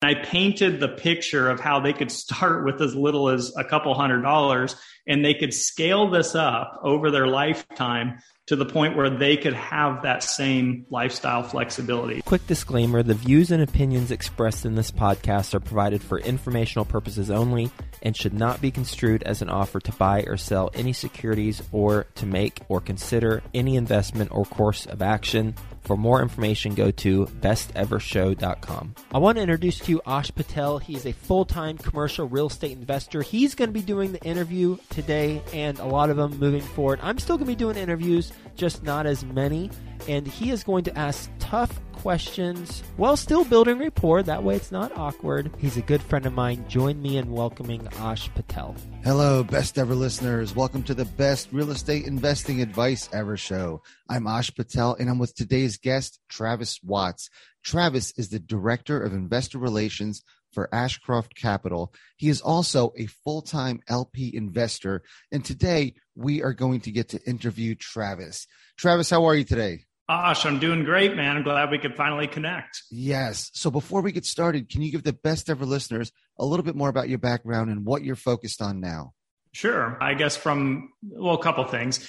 I painted the picture of how they could start with as little as a couple hundred dollars and they could scale this up over their lifetime to the point where they could have that same lifestyle flexibility. Quick disclaimer the views and opinions expressed in this podcast are provided for informational purposes only and should not be construed as an offer to buy or sell any securities or to make or consider any investment or course of action. For more information, go to bestevershow.com. I want to introduce to you Ash Patel. He's a full time commercial real estate investor. He's going to be doing the interview today and a lot of them moving forward. I'm still going to be doing interviews, just not as many. And he is going to ask tough questions while still building rapport. That way it's not awkward. He's a good friend of mine. Join me in welcoming Ash Patel. Hello, best ever listeners. Welcome to the best real estate investing advice ever show. I'm Ash Patel and I'm with today's guest, Travis Watts. Travis is the Director of Investor Relations for Ashcroft Capital. He is also a full time LP investor. And today we are going to get to interview Travis. Travis, how are you today? Ash, I'm doing great, man. I'm glad we could finally connect. Yes. So before we get started, can you give the best ever listeners a little bit more about your background and what you're focused on now? Sure. I guess from, well, a couple things.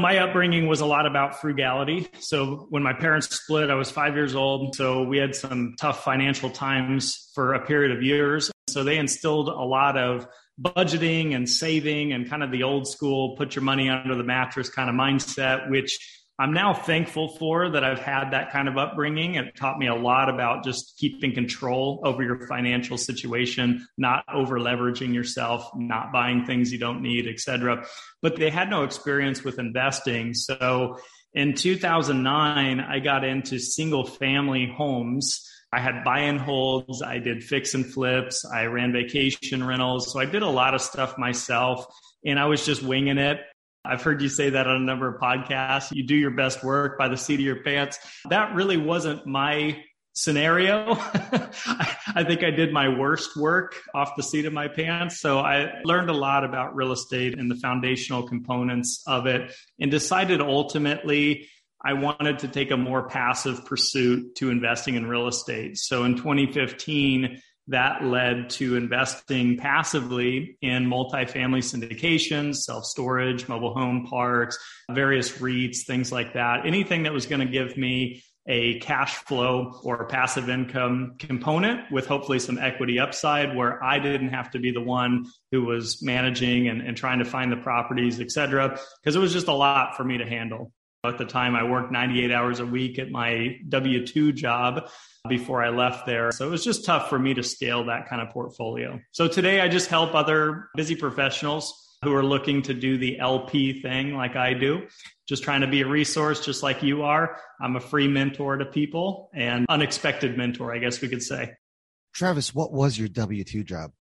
My upbringing was a lot about frugality. So when my parents split, I was five years old. So we had some tough financial times for a period of years. So they instilled a lot of budgeting and saving and kind of the old school put your money under the mattress kind of mindset, which I'm now thankful for that I've had that kind of upbringing. It taught me a lot about just keeping control over your financial situation, not over leveraging yourself, not buying things you don't need, etc. But they had no experience with investing. So in 2009, I got into single family homes. I had buy and holds. I did fix and flips. I ran vacation rentals. So I did a lot of stuff myself and I was just winging it. I've heard you say that on a number of podcasts. You do your best work by the seat of your pants. That really wasn't my scenario. I think I did my worst work off the seat of my pants. So I learned a lot about real estate and the foundational components of it and decided ultimately I wanted to take a more passive pursuit to investing in real estate. So in 2015, that led to investing passively in multifamily syndications, self storage, mobile home parks, various REITs, things like that. Anything that was going to give me a cash flow or passive income component with hopefully some equity upside where I didn't have to be the one who was managing and, and trying to find the properties, et cetera, because it was just a lot for me to handle. At the time, I worked 98 hours a week at my W 2 job before I left there. So it was just tough for me to scale that kind of portfolio. So today I just help other busy professionals who are looking to do the LP thing like I do, just trying to be a resource just like you are. I'm a free mentor to people and unexpected mentor, I guess we could say. Travis, what was your W 2 job?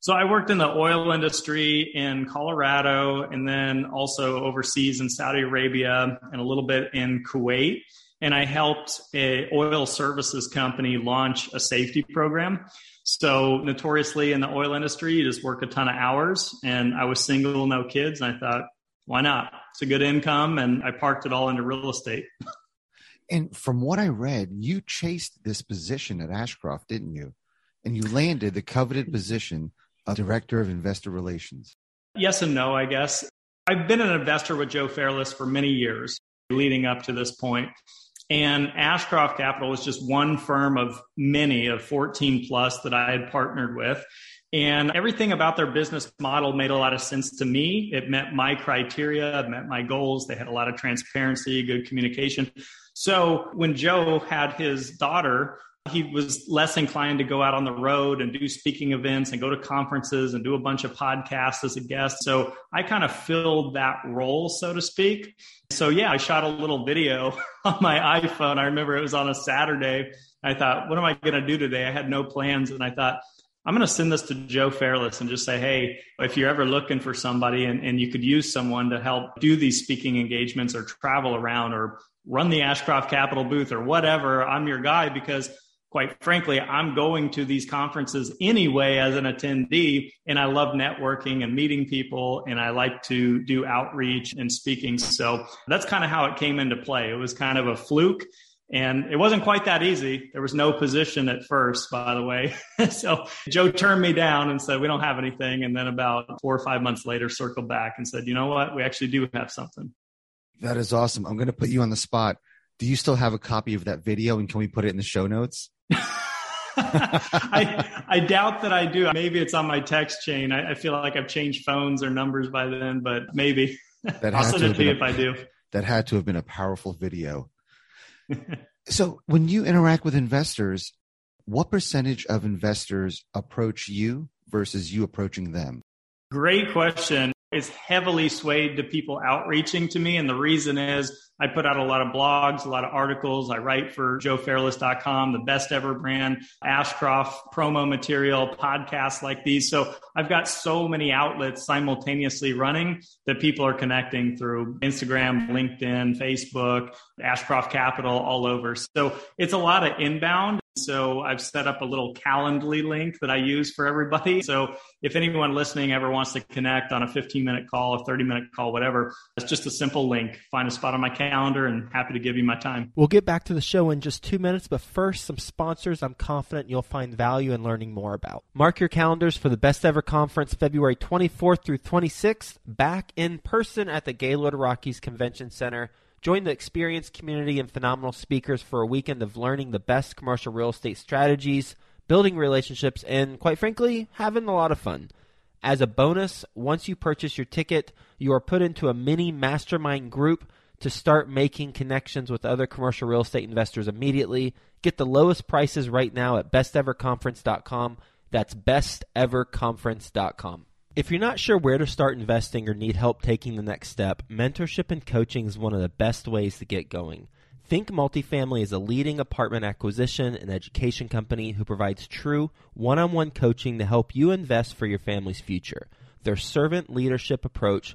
So I worked in the oil industry in Colorado and then also overseas in Saudi Arabia and a little bit in Kuwait and I helped a oil services company launch a safety program. So notoriously in the oil industry, you just work a ton of hours and I was single, no kids. And I thought, why not? It's a good income. And I parked it all into real estate. and from what I read, you chased this position at Ashcroft, didn't you? And you landed the coveted position of director of investor relations. Yes and no, I guess. I've been an investor with Joe Fairless for many years leading up to this point. And Ashcroft Capital was just one firm of many of 14 plus that I had partnered with. And everything about their business model made a lot of sense to me. It met my criteria, it met my goals. They had a lot of transparency, good communication. So when Joe had his daughter, he was less inclined to go out on the road and do speaking events and go to conferences and do a bunch of podcasts as a guest. So I kind of filled that role, so to speak. So yeah, I shot a little video on my iPhone. I remember it was on a Saturday. I thought, what am I going to do today? I had no plans. And I thought, I'm going to send this to Joe Fairless and just say, hey, if you're ever looking for somebody and, and you could use someone to help do these speaking engagements or travel around or run the Ashcroft Capital booth or whatever, I'm your guy because quite frankly, I'm going to these conferences anyway as an attendee, and I love networking and meeting people, and I like to do outreach and speaking. So that's kind of how it came into play. It was kind of a fluke. And it wasn't quite that easy. There was no position at first, by the way. so Joe turned me down and said, We don't have anything. And then about four or five months later, circled back and said, You know what? We actually do have something. That is awesome. I'm going to put you on the spot. Do you still have a copy of that video and can we put it in the show notes? I, I doubt that I do. Maybe it's on my text chain. I, I, feel like I've changed phones or numbers by then, but maybe. That I'll send it to you if I do. That had to have been a powerful video. so, when you interact with investors, what percentage of investors approach you versus you approaching them? Great question is heavily swayed to people outreaching to me. And the reason is I put out a lot of blogs, a lot of articles. I write for joefairless.com, the best ever brand, Ashcroft promo material, podcasts like these. So I've got so many outlets simultaneously running that people are connecting through Instagram, LinkedIn, Facebook, Ashcroft Capital, all over. So it's a lot of inbound. So I've set up a little Calendly link that I use for everybody. So if anyone listening ever wants to connect on a 15 minute call, a 30 minute call, whatever, it's just a simple link. Find a spot on my calendar and happy to give you my time. We'll get back to the show in just two minutes, but first, some sponsors I'm confident you'll find value in learning more about. Mark your calendars for the Best Ever Conference February 24th through 26th, back in person at the Gaylord Rockies Convention Center. Join the experienced community and phenomenal speakers for a weekend of learning the best commercial real estate strategies, building relationships, and quite frankly, having a lot of fun. As a bonus, once you purchase your ticket, you are put into a mini mastermind group to start making connections with other commercial real estate investors immediately. Get the lowest prices right now at besteverconference.com. That's besteverconference.com. If you're not sure where to start investing or need help taking the next step, mentorship and coaching is one of the best ways to get going. Think Multifamily is a leading apartment acquisition and education company who provides true one on one coaching to help you invest for your family's future. Their servant leadership approach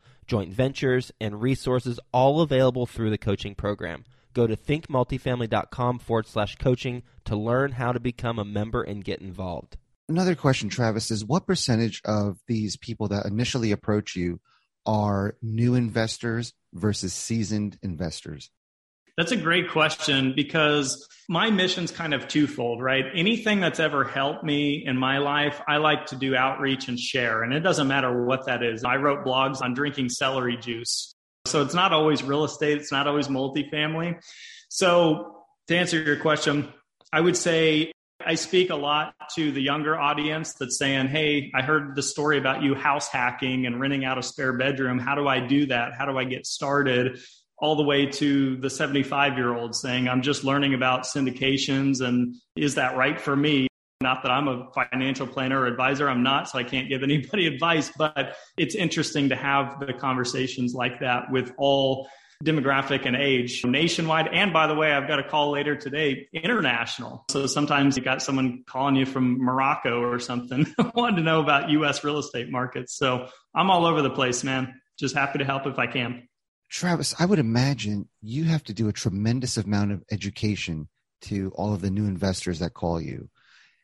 joint ventures, and resources all available through the coaching program. Go to thinkmultifamily.com forward slash coaching to learn how to become a member and get involved. Another question, Travis, is what percentage of these people that initially approach you are new investors versus seasoned investors? That's a great question because my mission's kind of twofold, right? Anything that's ever helped me in my life, I like to do outreach and share. And it doesn't matter what that is. I wrote blogs on drinking celery juice. So it's not always real estate, it's not always multifamily. So to answer your question, I would say I speak a lot to the younger audience that's saying, Hey, I heard the story about you house hacking and renting out a spare bedroom. How do I do that? How do I get started? All the way to the 75 year old saying, I'm just learning about syndications and is that right for me? Not that I'm a financial planner or advisor, I'm not, so I can't give anybody advice, but it's interesting to have the conversations like that with all demographic and age nationwide. And by the way, I've got a call later today, international. So sometimes you got someone calling you from Morocco or something, wanting to know about US real estate markets. So I'm all over the place, man. Just happy to help if I can. Travis, I would imagine you have to do a tremendous amount of education to all of the new investors that call you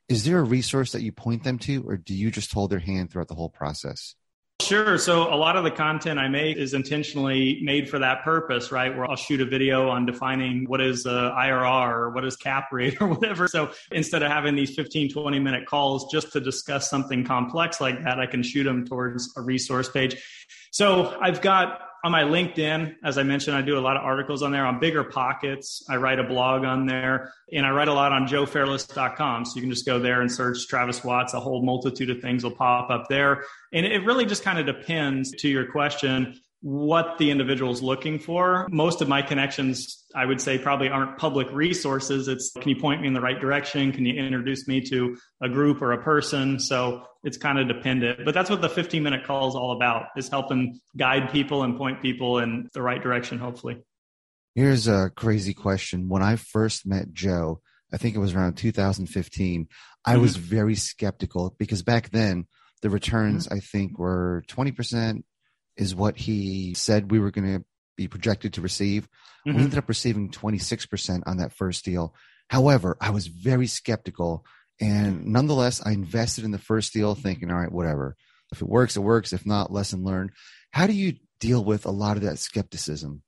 is there a resource that you point them to or do you just hold their hand throughout the whole process Sure. So a lot of the content I make is intentionally made for that purpose, right? Where I'll shoot a video on defining what is a IRR or what is cap rate or whatever. So instead of having these 15, 20 minute calls just to discuss something complex like that, I can shoot them towards a resource page. So I've got on my LinkedIn, as I mentioned, I do a lot of articles on there on bigger pockets. I write a blog on there and I write a lot on joefairless.com. So you can just go there and search Travis Watts. A whole multitude of things will pop up there. And it really just kind of depends to your question what the individual is looking for. Most of my connections, I would say, probably aren't public resources. It's can you point me in the right direction? Can you introduce me to a group or a person? So it's kind of dependent. But that's what the 15 minute call is all about is helping guide people and point people in the right direction, hopefully. Here's a crazy question. When I first met Joe, I think it was around 2015, I mm-hmm. was very skeptical because back then the returns mm-hmm. I think were 20% is what he said we were going to be projected to receive. Mm-hmm. We ended up receiving 26% on that first deal. However, I was very skeptical and nonetheless I invested in the first deal thinking, all right, whatever. If it works, it works. If not, lesson learned. How do you deal with a lot of that skepticism?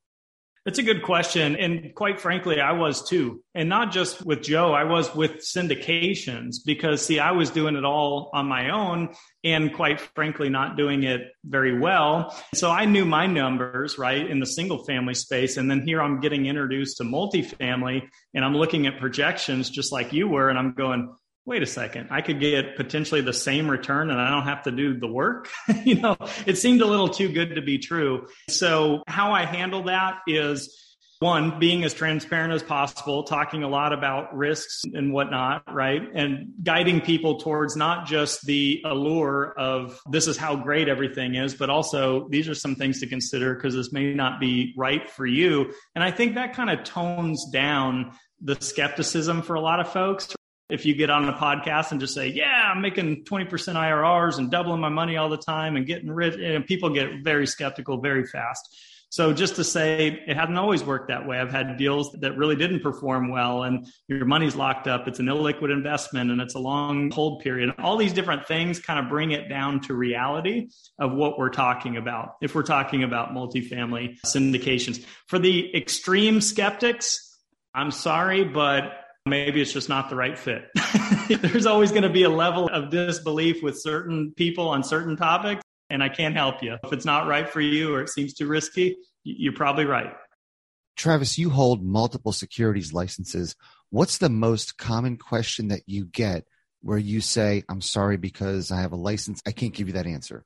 That's a good question. And quite frankly, I was too. And not just with Joe, I was with syndications because, see, I was doing it all on my own and quite frankly, not doing it very well. So I knew my numbers, right, in the single family space. And then here I'm getting introduced to multifamily and I'm looking at projections just like you were. And I'm going, wait a second, I could get potentially the same return and I don't have to do the work. you know, it seemed a little too good to be true. So how I handle that is one, being as transparent as possible, talking a lot about risks and whatnot, right? And guiding people towards not just the allure of this is how great everything is, but also these are some things to consider because this may not be right for you. And I think that kind of tones down the skepticism for a lot of folks, if you get on a podcast and just say, "Yeah, I'm making 20% IRRs and doubling my money all the time and getting rich," and people get very skeptical very fast. So just to say it hadn't always worked that way. I've had deals that really didn't perform well and your money's locked up. It's an illiquid investment and it's a long hold period. All these different things kind of bring it down to reality of what we're talking about. If we're talking about multifamily syndications for the extreme skeptics, I'm sorry, but maybe it's just not the right fit. There's always going to be a level of disbelief with certain people on certain topics, and I can't help you. If it's not right for you or it seems too risky, you're probably right. Travis, you hold multiple securities licenses. What's the most common question that you get where you say, I'm sorry because I have a license? I can't give you that answer.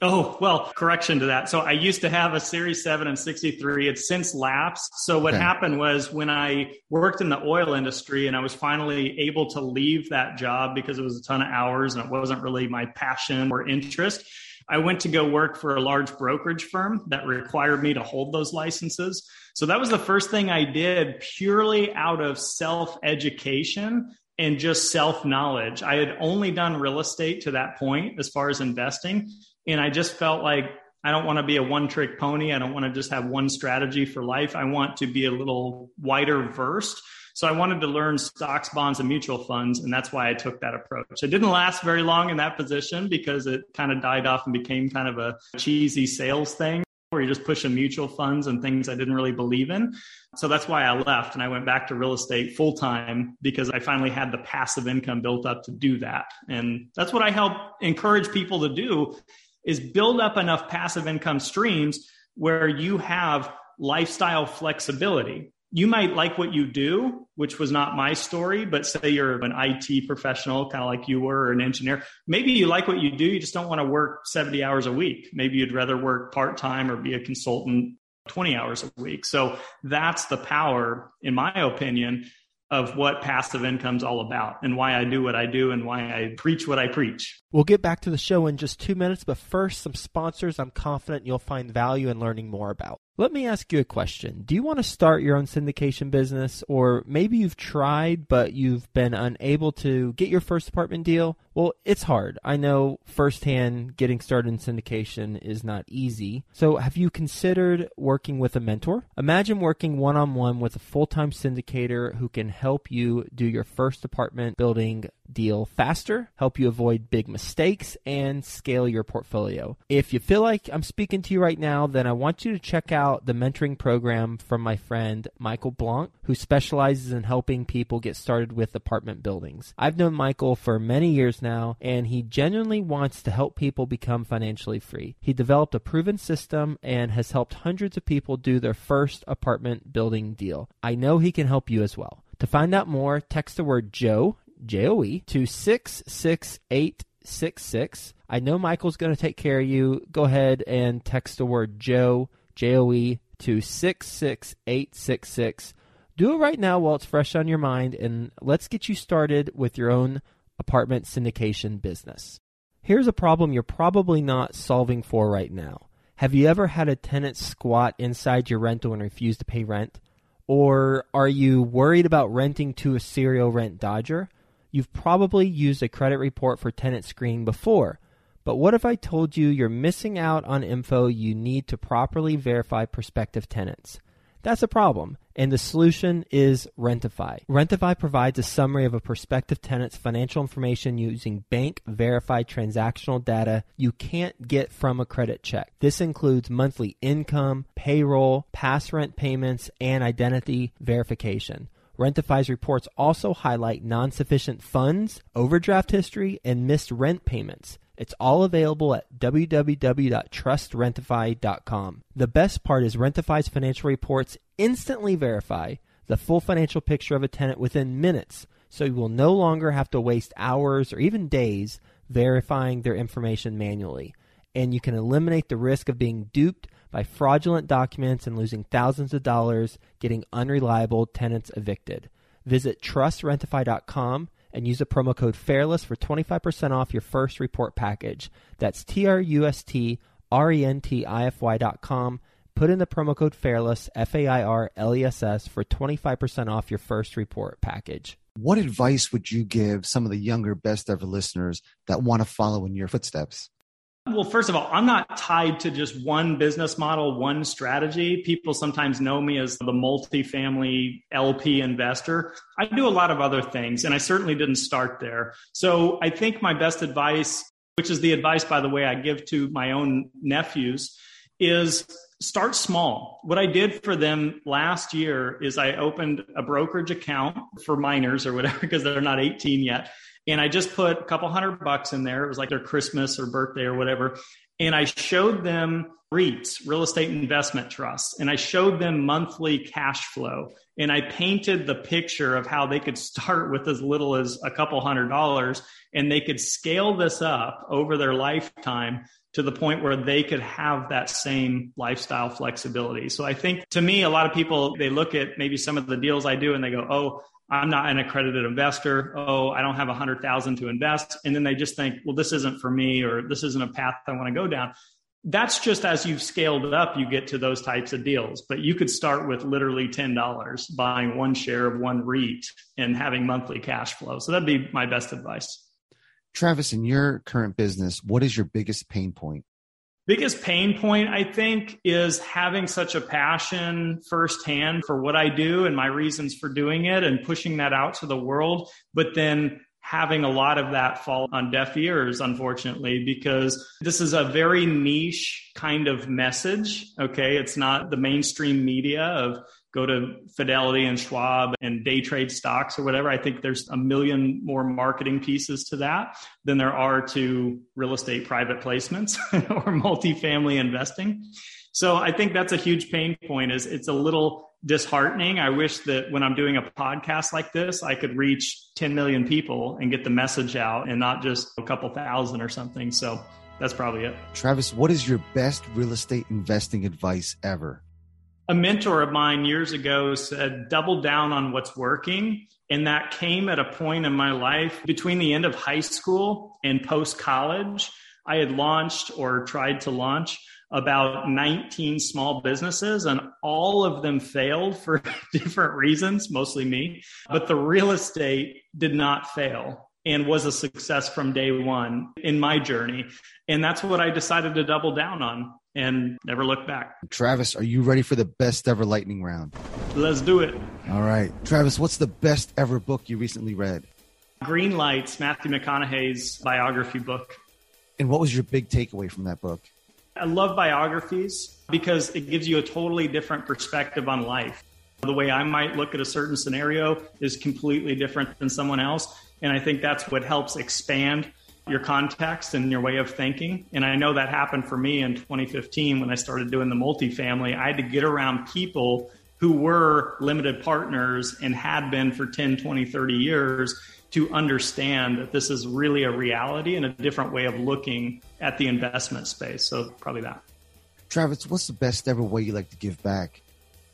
Oh, well, correction to that. So I used to have a Series 7 and 63. It's since lapsed. So what okay. happened was when I worked in the oil industry and I was finally able to leave that job because it was a ton of hours and it wasn't really my passion or interest, I went to go work for a large brokerage firm that required me to hold those licenses. So that was the first thing I did purely out of self education and just self knowledge. I had only done real estate to that point as far as investing. And I just felt like I don't want to be a one trick pony. I don't want to just have one strategy for life. I want to be a little wider versed. So I wanted to learn stocks, bonds, and mutual funds. And that's why I took that approach. It didn't last very long in that position because it kind of died off and became kind of a cheesy sales thing where you're just pushing mutual funds and things I didn't really believe in. So that's why I left and I went back to real estate full time because I finally had the passive income built up to do that. And that's what I help encourage people to do is build up enough passive income streams where you have lifestyle flexibility. You might like what you do, which was not my story, but say you're an IT professional, kind of like you were, or an engineer. Maybe you like what you do, you just don't want to work 70 hours a week. Maybe you'd rather work part time or be a consultant 20 hours a week. So that's the power, in my opinion, of what passive income's all about and why I do what I do and why I preach what I preach. We'll get back to the show in just two minutes, but first, some sponsors I'm confident you'll find value in learning more about. Let me ask you a question. Do you want to start your own syndication business, or maybe you've tried but you've been unable to get your first apartment deal? Well, it's hard. I know firsthand getting started in syndication is not easy. So, have you considered working with a mentor? Imagine working one on one with a full time syndicator who can help you do your first apartment building deal faster, help you avoid big mistakes, and scale your portfolio. If you feel like I'm speaking to you right now, then I want you to check out the mentoring program from my friend Michael Blank, who specializes in helping people get started with apartment buildings. I've known Michael for many years now, and he genuinely wants to help people become financially free. He developed a proven system and has helped hundreds of people do their first apartment building deal. I know he can help you as well. To find out more, text the word Joe, J-O-E, to 66866. I know Michael's going to take care of you. Go ahead and text the word Joe, J-O-E, to 66866. Do it right now while it's fresh on your mind, and let's get you started with your own apartment syndication business. Here's a problem you're probably not solving for right now. Have you ever had a tenant squat inside your rental and refuse to pay rent? Or are you worried about renting to a serial rent dodger? You've probably used a credit report for tenant screening before. But what if I told you you're missing out on info you need to properly verify prospective tenants? That's a problem, and the solution is Rentify. Rentify provides a summary of a prospective tenant's financial information using bank verified transactional data you can't get from a credit check. This includes monthly income, payroll, past rent payments, and identity verification. Rentify's reports also highlight non sufficient funds, overdraft history, and missed rent payments. It's all available at www.trustrentify.com. The best part is Rentify's financial reports instantly verify the full financial picture of a tenant within minutes, so you will no longer have to waste hours or even days verifying their information manually. And you can eliminate the risk of being duped by fraudulent documents and losing thousands of dollars getting unreliable tenants evicted. Visit trustrentify.com and use the promo code FAIRLESS for 25% off your first report package. That's T R U S T R E N T I F Y dot com. Put in the promo code FAIRLESS, F A I R L E S S, for 25% off your first report package. What advice would you give some of the younger best ever listeners that want to follow in your footsteps? Well, first of all, I'm not tied to just one business model, one strategy. People sometimes know me as the multifamily LP investor. I do a lot of other things, and I certainly didn't start there. So I think my best advice, which is the advice, by the way, I give to my own nephews, is start small. What I did for them last year is I opened a brokerage account for minors or whatever, because they're not 18 yet. And I just put a couple hundred bucks in there. It was like their Christmas or birthday or whatever. And I showed them REITs, real estate investment trusts, and I showed them monthly cash flow. And I painted the picture of how they could start with as little as a couple hundred dollars and they could scale this up over their lifetime to the point where they could have that same lifestyle flexibility. So I think to me, a lot of people, they look at maybe some of the deals I do and they go, oh, I'm not an accredited investor. Oh, I don't have a hundred thousand to invest. And then they just think, well, this isn't for me, or this isn't a path I want to go down. That's just as you've scaled it up, you get to those types of deals. But you could start with literally $10 buying one share of one REIT and having monthly cash flow. So that'd be my best advice. Travis, in your current business, what is your biggest pain point? Biggest pain point i think is having such a passion firsthand for what i do and my reasons for doing it and pushing that out to the world. But then having a lot of that fall on deaf ears unfortunately because this is a very niche kind of message okay? It's not the mainstream media of go to Fidelity and Schwab and day trade stocks or whatever. I think there's a million more marketing pieces to that than there are to real estate private placements or multifamily investing. So I think that's a huge pain point is it's a little disheartening. I wish that when I'm doing a podcast like this, I could reach 10 million people and get the message out and not just a couple thousand or something. So that's probably it. Travis, what is your best real estate investing advice ever? A mentor of mine years ago said, double down on what's working. And that came at a point in my life between the end of high school and post college. I had launched or tried to launch about 19 small businesses and all of them failed for different reasons, mostly me. But the real estate did not fail and was a success from day one in my journey. And that's what I decided to double down on and never look back. Travis, are you ready for the best ever lightning round? Let's do it. All right. Travis, what's the best ever book you recently read? Green Lights, Matthew McConaughey's biography book. And what was your big takeaway from that book? I love biographies because it gives you a totally different perspective on life. The way I might look at a certain scenario is completely different than someone else. And I think that's what helps expand your context and your way of thinking. And I know that happened for me in 2015 when I started doing the multifamily. I had to get around people who were limited partners and had been for 10, 20, 30 years to understand that this is really a reality and a different way of looking at the investment space. So, probably that. Travis, what's the best ever way you like to give back?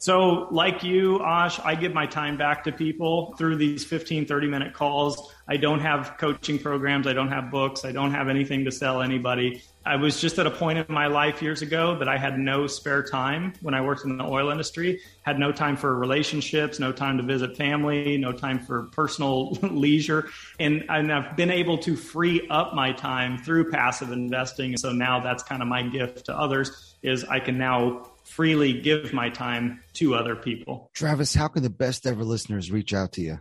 So, like you, Ash, I give my time back to people through these 15, 30 minute calls. I don't have coaching programs. I don't have books. I don't have anything to sell anybody. I was just at a point in my life years ago that I had no spare time when I worked in the oil industry, had no time for relationships, no time to visit family, no time for personal leisure. And, and I've been able to free up my time through passive investing. And so now that's kind of my gift to others is I can now freely give my time to other people. Travis, how can the best ever listeners reach out to you?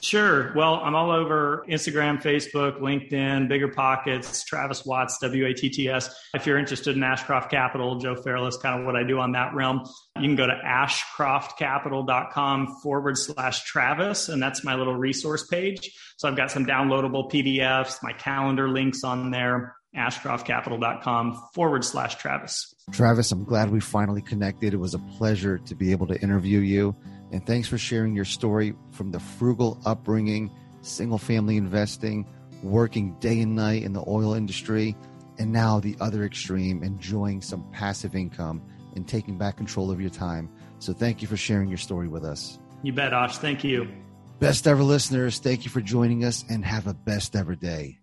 Sure. Well, I'm all over Instagram, Facebook, LinkedIn, Bigger Pockets, Travis Watts, W A T T S. If you're interested in Ashcroft Capital, Joe Fairless, is kind of what I do on that realm. You can go to ashcroftcapital.com forward slash Travis, and that's my little resource page. So I've got some downloadable PDFs, my calendar links on there ashcroftcapital.com forward slash Travis. Travis, I'm glad we finally connected. It was a pleasure to be able to interview you. And thanks for sharing your story from the frugal upbringing, single family investing, working day and night in the oil industry, and now the other extreme, enjoying some passive income and taking back control of your time. So thank you for sharing your story with us. You bet, Ash. Thank you. Best ever listeners, thank you for joining us and have a best ever day.